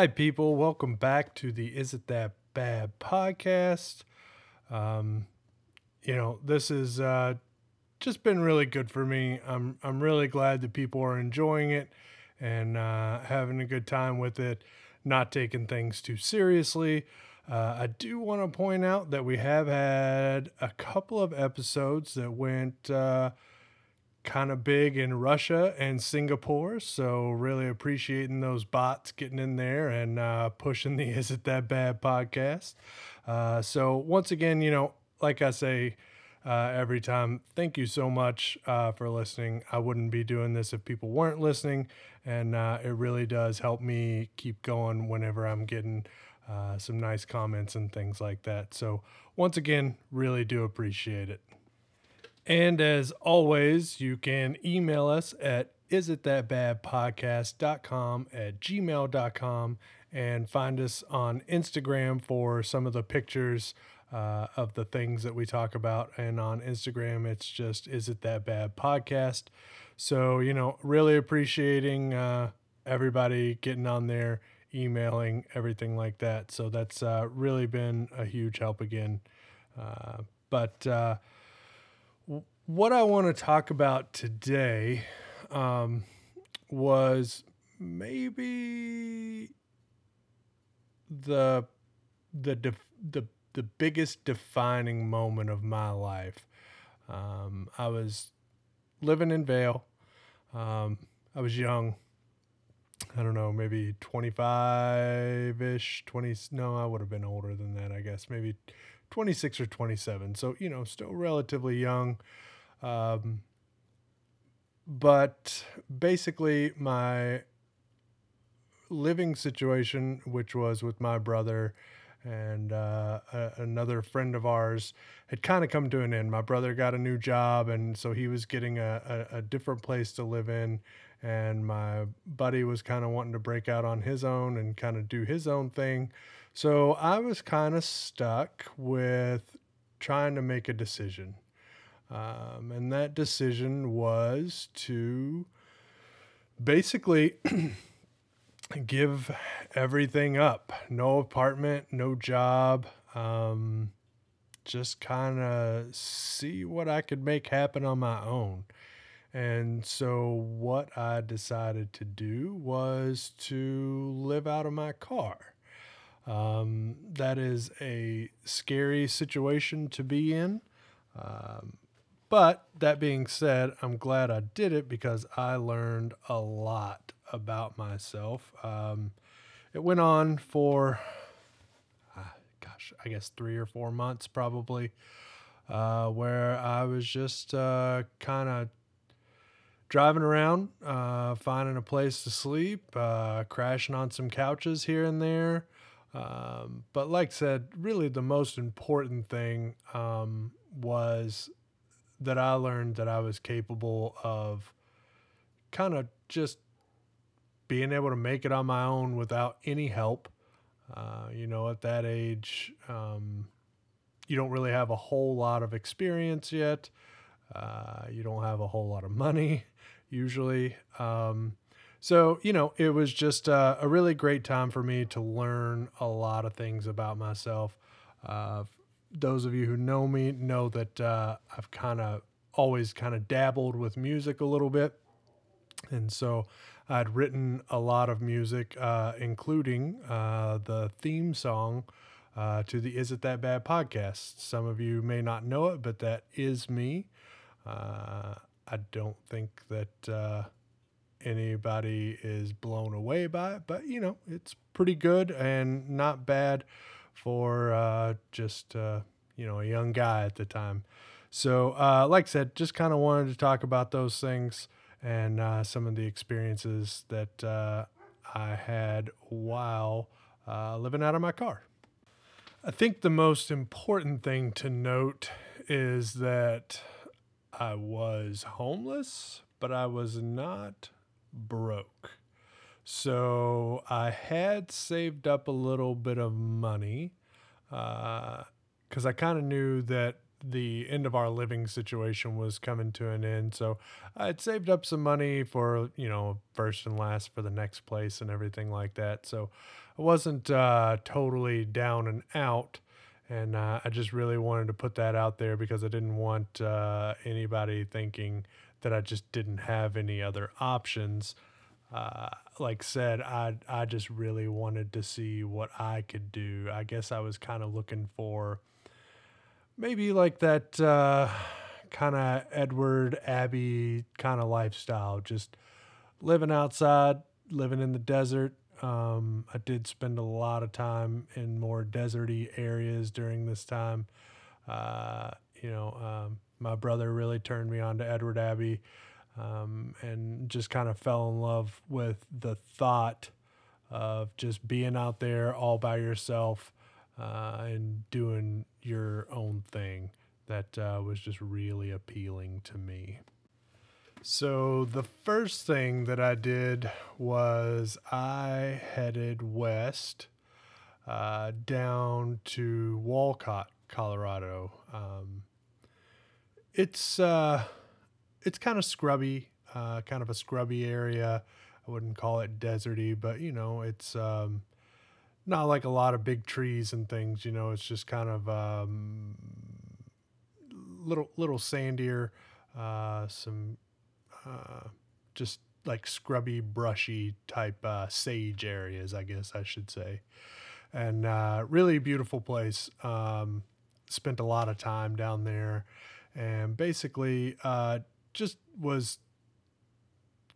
Right, people, welcome back to the Is It That Bad podcast. Um, you know, this has uh, just been really good for me. I'm I'm really glad that people are enjoying it and uh, having a good time with it, not taking things too seriously. Uh, I do want to point out that we have had a couple of episodes that went uh, kind of big in Russia and Singapore. So, really appreciating those bots getting in there and uh, pushing the Is It That Bad podcast. Uh, so, once again, you know, like I say uh, every time, thank you so much uh, for listening. I wouldn't be doing this if people weren't listening. And uh, it really does help me keep going whenever I'm getting uh, some nice comments and things like that. So, once again, really do appreciate it. And as always, you can email us at isithatbadpodcast.com at gmail.com and find us on Instagram for some of the pictures uh, of the things that we talk about. And on Instagram, it's just Is It That Bad Podcast. So, you know, really appreciating uh, everybody getting on there, emailing, everything like that. So that's uh, really been a huge help again. Uh, but, uh, what I want to talk about today um, was maybe the the the the biggest defining moment of my life. Um, I was living in Vail. Um, I was young. I don't know, maybe 25 ish, 20. No, I would have been older than that, I guess. Maybe 26 or 27. So, you know, still relatively young. Um, but basically, my living situation, which was with my brother and uh, a, another friend of ours, had kind of come to an end. My brother got a new job, and so he was getting a, a, a different place to live in. And my buddy was kind of wanting to break out on his own and kind of do his own thing. So I was kind of stuck with trying to make a decision. Um, and that decision was to basically give everything up no apartment, no job, um, just kind of see what I could make happen on my own. And so, what I decided to do was to live out of my car. Um, that is a scary situation to be in. Um, but that being said, I'm glad I did it because I learned a lot about myself. Um, it went on for, uh, gosh, I guess three or four months probably, uh, where I was just uh, kind of driving around, uh, finding a place to sleep, uh, crashing on some couches here and there. Um, but like I said, really the most important thing um, was that I learned that I was capable of kind of just being able to make it on my own without any help. Uh, you know, at that age, um, you don't really have a whole lot of experience yet. Uh, you don't have a whole lot of money usually. Um, so, you know, it was just uh, a really great time for me to learn a lot of things about myself. Those of you who know me know that uh, I've kind of always kind of dabbled with music a little bit. And so I'd written a lot of music, uh, including uh, the theme song uh, to the Is It That Bad podcast. Some of you may not know it, but that is me. Uh, I don't think that uh, anybody is blown away by it, but you know, it's pretty good and not bad for uh, just uh, you know a young guy at the time. So, uh, like I said, just kind of wanted to talk about those things and uh, some of the experiences that uh, I had while uh, living out of my car. I think the most important thing to note is that I was homeless, but I was not broke. So I had saved up a little bit of money because I kind of knew that the end of our living situation was coming to an end. So I'd saved up some money for, you know, first and last for the next place and everything like that. So I wasn't uh, totally down and out. And uh, I just really wanted to put that out there because I didn't want uh, anybody thinking that I just didn't have any other options. Like said, I I just really wanted to see what I could do. I guess I was kind of looking for maybe like that uh, kind of Edward Abbey kind of lifestyle, just living outside, living in the desert. Um, I did spend a lot of time in more deserty areas during this time. Uh, you know, um, my brother really turned me on to Edward Abbey um, and just kind of fell in love with the thought of just being out there all by yourself uh, and doing your own thing. That uh, was just really appealing to me. So, the first thing that I did was I headed west uh, down to Walcott, Colorado. Um, it's uh, it's kind of scrubby, uh, kind of a scrubby area. I wouldn't call it deserty, but you know, it's um, not like a lot of big trees and things. You know, it's just kind of um, little little sandier, uh, some uh, just like scrubby, brushy type uh, sage areas, I guess I should say, and uh, really beautiful place. Um, spent a lot of time down there, and basically uh, just was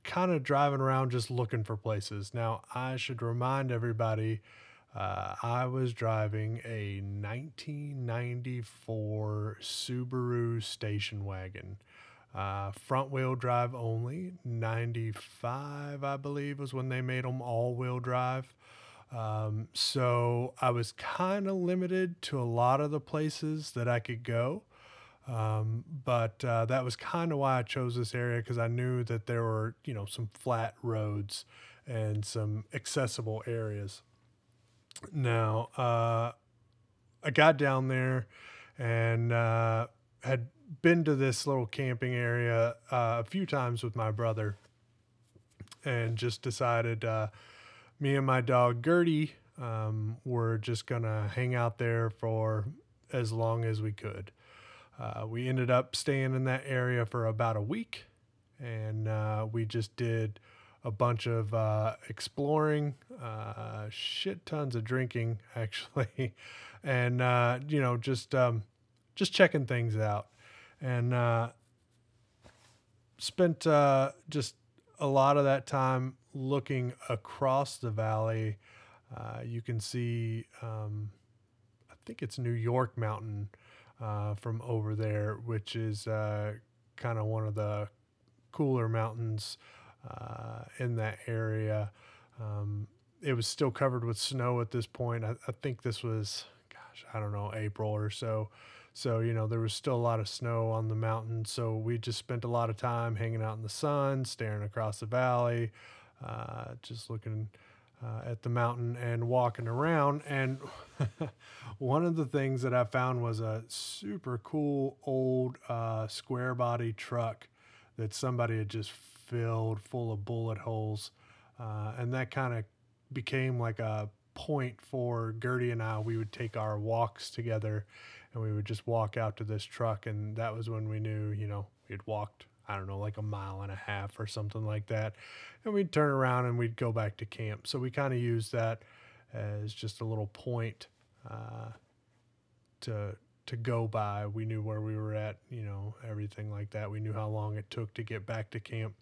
kind of driving around just looking for places. Now, I should remind everybody uh, I was driving a 1994 Subaru station wagon. Uh, front wheel drive only. 95, I believe, was when they made them all wheel drive. Um, so I was kind of limited to a lot of the places that I could go. Um, but uh, that was kind of why I chose this area because I knew that there were, you know, some flat roads and some accessible areas. Now, uh, I got down there and uh, had been to this little camping area uh, a few times with my brother and just decided uh, me and my dog Gertie um, were just going to hang out there for as long as we could. Uh, we ended up staying in that area for about a week and uh, we just did a bunch of uh, exploring, uh, shit tons of drinking actually, and uh, you know just um, just checking things out, and uh, spent just a lot of that time looking across the valley. You can see, um, I think it's New York Mountain from over there, which is kind of one of the cooler mountains uh, in that area. Um, it was still covered with snow at this point. I, I, think this was, gosh, I don't know, April or so. So, you know, there was still a lot of snow on the mountain. So we just spent a lot of time hanging out in the sun, staring across the valley, uh, just looking uh, at the mountain and walking around. And one of the things that I found was a super cool old uh, square body truck that somebody had just filled full of bullet holes. Uh, and that kind of became like a point for Gertie and I. We would take our walks together and we would just walk out to this truck. And that was when we knew, you know, we'd walked, I don't know, like a mile and a half or something like that. And we'd turn around and we'd go back to camp. So we kind of used that as just a little point uh, to to go by. We knew where we were at, you know, everything like that. We knew how long it took to get back to camp.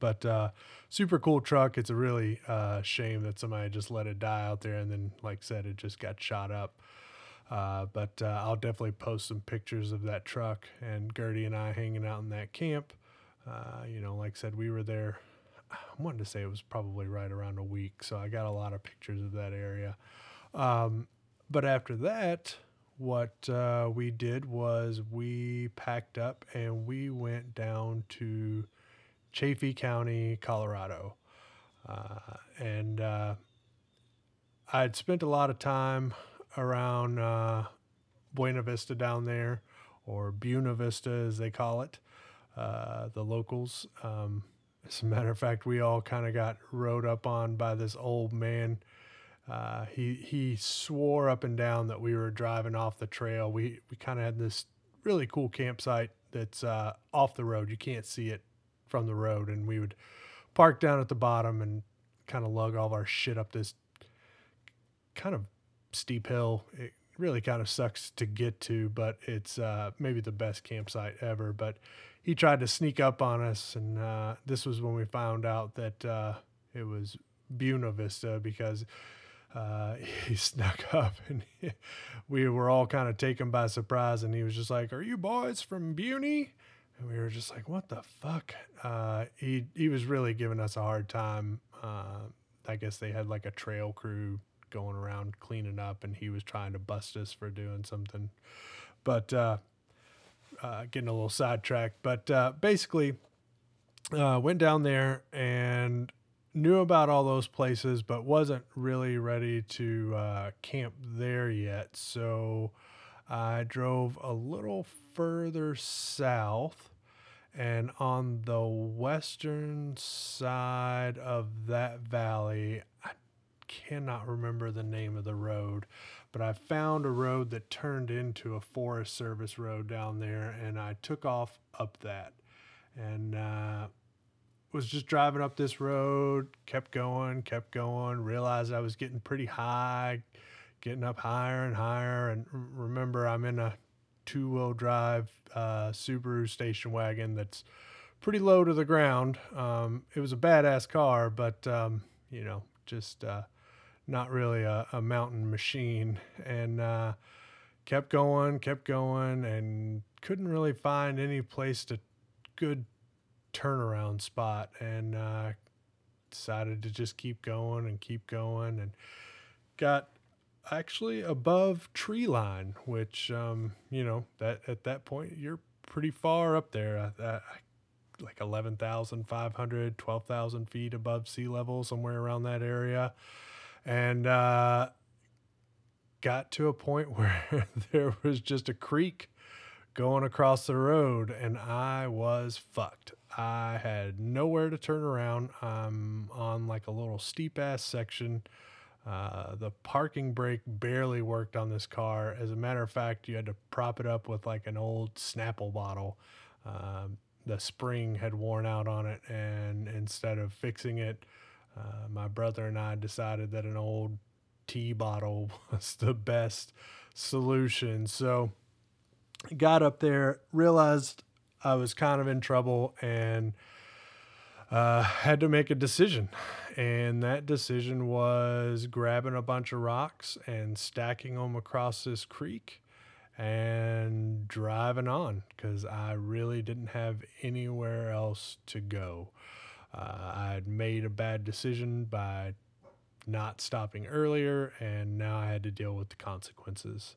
But uh, super cool truck. It's a really uh, shame that somebody just let it die out there, and then, like I said, it just got shot up. Uh, but uh, I'll definitely post some pictures of that truck and Gertie and I hanging out in that camp. Uh, you know, like I said, we were there. I wanted to say it was probably right around a week, so I got a lot of pictures of that area. Um, but after that, what uh, we did was we packed up and we went down to Chaffee County, Colorado. Uh, and uh, I'd spent a lot of time around uh, Buena Vista down there, or Buena Vista as they call it, uh, the locals. Um, as a matter of fact, we all kind of got rode up on by this old man. Uh, he he swore up and down that we were driving off the trail. We we kind of had this really cool campsite that's uh, off the road. You can't see it from the road, and we would park down at the bottom and kind of lug all of our shit up this kind of steep hill. It really kind of sucks to get to, but it's uh, maybe the best campsite ever. But he tried to sneak up on us, and uh, this was when we found out that uh, it was Buena Vista because uh, he snuck up and we were all kind of taken by surprise. And he was just like, "Are you boys from Buny?" And we were just like, "What the fuck?" Uh, he he was really giving us a hard time. Uh, I guess they had like a trail crew going around cleaning up, and he was trying to bust us for doing something. But uh, uh, getting a little sidetracked. But uh, basically, uh, went down there and knew about all those places, but wasn't really ready to uh, camp there yet. So I drove a little further south. And on the western side of that valley, cannot remember the name of the road, but I found a road that turned into a Forest Service road down there, and I took off up that, and uh, was just driving up this road, kept going, kept going, realized I was getting pretty high, getting up higher and higher, and remember I'm in a two-wheel drive uh, Subaru station wagon that's pretty low to the ground. Um, it was a badass car, but um, you know, just uh, not really a, a mountain machine. And uh, kept going, kept going, and couldn't really find any place to good turnaround spot. And uh, decided to just keep going and keep going, and got actually above tree line, which um, you know that at that point you're pretty far up there. Uh, like 11,500, 12,000 feet above sea level, somewhere around that area and uh, got to a point where there was just a creek going across the road, and I was fucked. I had nowhere to turn around. I'm on like a little steep ass section. Uh, the parking brake barely worked on this car. As a matter of fact, you had to prop it up with like an old Snapple bottle. Um, the spring had worn out on it, and instead of fixing it, uh, my brother and I decided that an old tea bottle was the best solution. So got up there, realized I was kind of in trouble, and uh, had to make a decision. And that decision was grabbing a bunch of rocks and stacking them across this creek and driving on because I really didn't have anywhere else to go. Uh, I had made a bad decision by not stopping earlier, and now I had to deal with the consequences.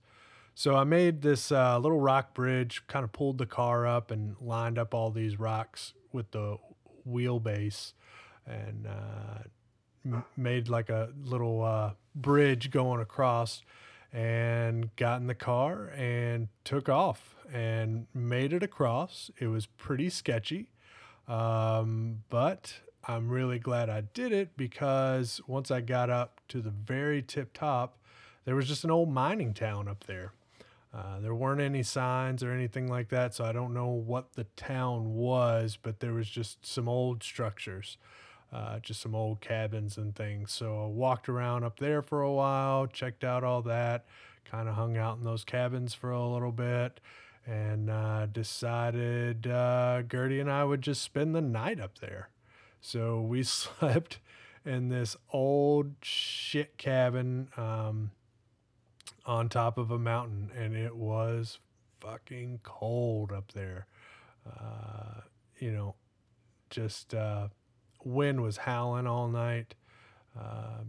So I made this uh, little rock bridge, kind of pulled the car up and lined up all these rocks with the wheelbase, and uh, m- made like a little uh, bridge going across. And got in the car and took off and made it across. It was pretty sketchy um, but I'm really glad I did it because once I got up to the very tip top, there was just an old mining town up there. Uh, there weren't any signs or anything like that, so I don't know what the town was, but there was just some old structures, uh, just some old cabins and things. So I walked around up there for a while, checked out all that, kind of hung out in those cabins for a little bit, and uh, decided uh, Gertie and I would just spend the night up there. So we slept in this old shit cabin um, on top of a mountain, and it was fucking cold up there. Uh, you know, just uh, wind was howling all night. Uh,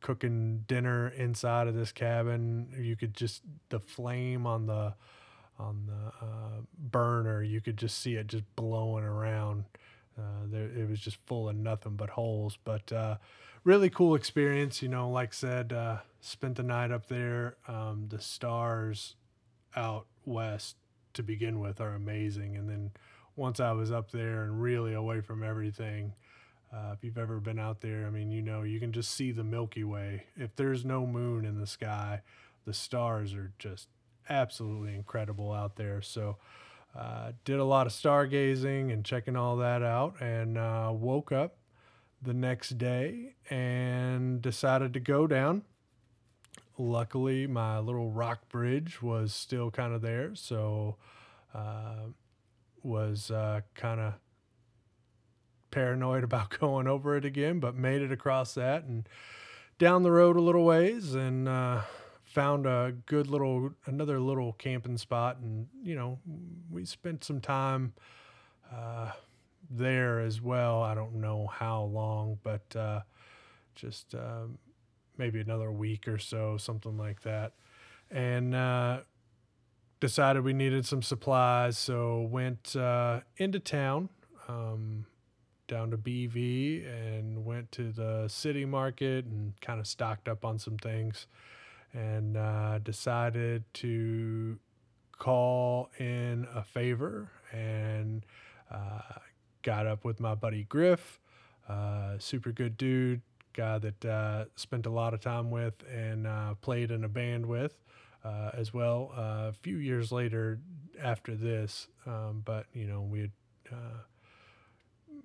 cooking dinner inside of this cabin, you could just the flame on the on the uh, burner. You could just see it just blowing around. Uh, there, it was just full of nothing but holes. But uh, really cool experience. You know, like I said, uh, spent the night up there. Um, the stars out west to begin with are amazing, and then once I was up there and really away from everything. Uh, if you've ever been out there, I mean, you know, you can just see the Milky Way. If there's no moon in the sky, the stars are just absolutely incredible out there. So, uh, did a lot of stargazing and checking all that out, and uh, woke up the next day and decided to go down. Luckily, my little rock bridge was still kind of there, so uh, was uh, kind of paranoid about going over it again, but made it across that and down the road a little ways and uh, found a good little another little camping spot and you know we spent some time uh, there as well. I don't know how long but uh, just um, maybe another week or so something like that. And uh, decided we needed some supplies so went uh, into town um, down to bv and went to the city market and kind of stocked up on some things and uh, decided to call in a favor and uh, got up with my buddy Griff, uh, super good dude, guy that uh, spent a lot of time with and uh, played in a band with uh, as well. a few years later after this, um, but you know we had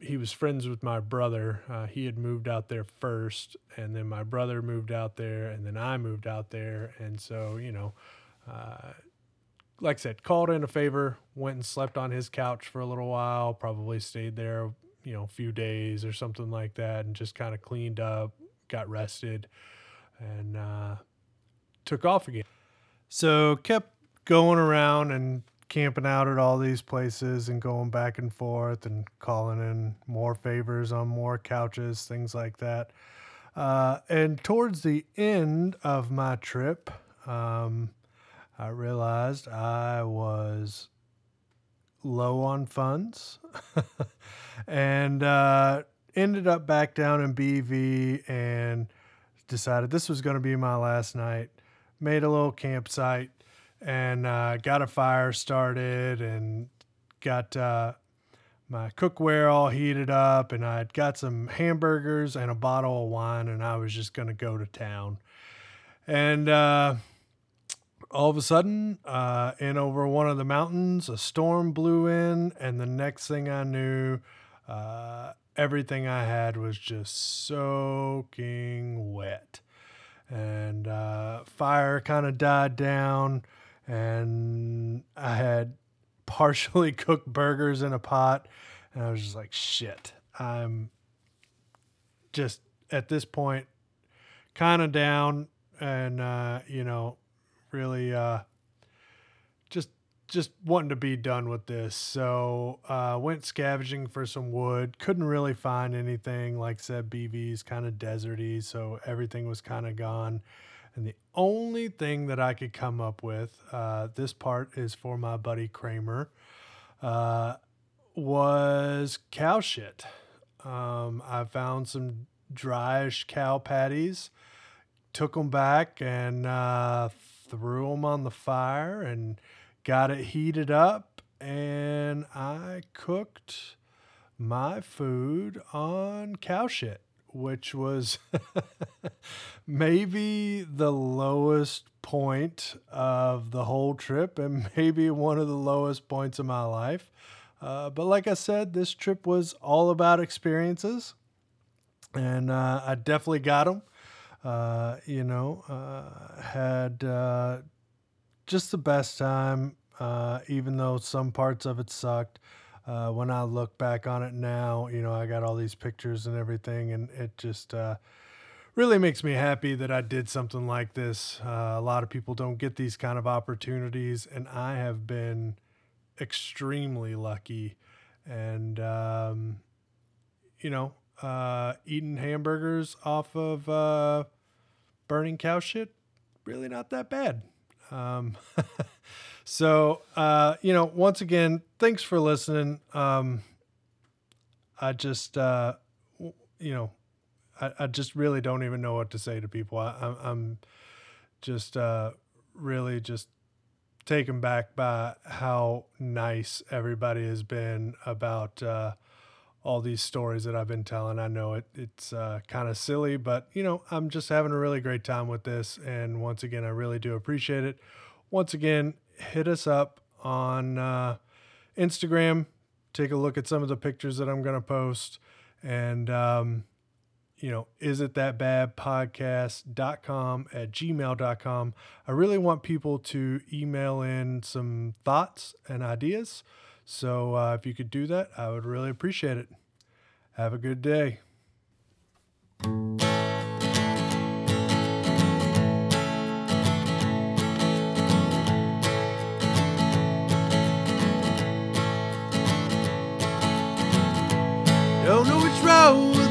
he was friends with my brother. Uh, he had moved out there first, and then my brother moved out there, and then I moved out there. And so, you know, uh, like I said, called in a favor, went and slept on his couch for a little while, probably stayed there, you know, a few days or something like that, and just kind of cleaned up, got rested, and uh, took off again. So, kept going around and camping out at all these places and going back and forth and calling in more favors on more couches, things like that. Uh, and towards the end of my trip, um, I realized I was low on funds and uh, ended up back down in BV and decided this was going to be my last night. Made a little campsite and uh, got a fire started and got uh, my cookware all heated up and I'd got some hamburgers and a bottle of wine and I was just going to go to town. And uh, all of a sudden, uh, in over one of the mountains, a storm blew in, and the next thing I knew, uh, everything I had was just soaking wet. And uh, fire kind of died down and I had partially cooked burgers in a pot, and I was just like, shit, I'm just at this point kind of down, and uh, you know, really uh, just just wanting to be done with this. So uh, went scavenging for some wood. Couldn't really find anything. Like I said, BV's kind of deserty, so everything was kind of gone. And the only thing that I could come up with, uh, this part is for my buddy Kramer, uh, was cow shit. Um, I found some dryish cow patties, took them back and uh, threw them on the fire and got it heated up. And I cooked my food on cow shit which was maybe the lowest point of the whole trip and maybe one of the lowest points of my life. Uh, but like I said, this trip was all about experiences, and uh, I definitely got them. Uh, you know, uh, had uh, just the best time, uh, even though some parts of it sucked uh, when I look back on it now, you know, I got all these pictures and everything, and it just uh, really makes me happy that I did something like this. Uh, a lot of people don't get these kind of opportunities, and I have been extremely lucky. And, um, you know, uh, eating hamburgers off of uh, burning cow shit, really not that bad. Um, so, uh, you know, once again, thanks for listening. Um, I just, uh, you know, I, I just really don't even know what to say to people. I, I'm, I'm just uh, really just taken back by how nice everybody has been about uh, all these stories that I've been telling. I know it, it's uh, kind of silly, but you know, I'm just having a really great time with this. And once again, I really do appreciate it. Once again, hit us up on uh, Instagram. Take a look at some of the pictures that I'm going to post. And, um, you know, is it that bad podcast.com at gmail.com. I really want people to email in some thoughts and ideas. So uh, if you could do that, I would really appreciate it. Have a good day. Paulo.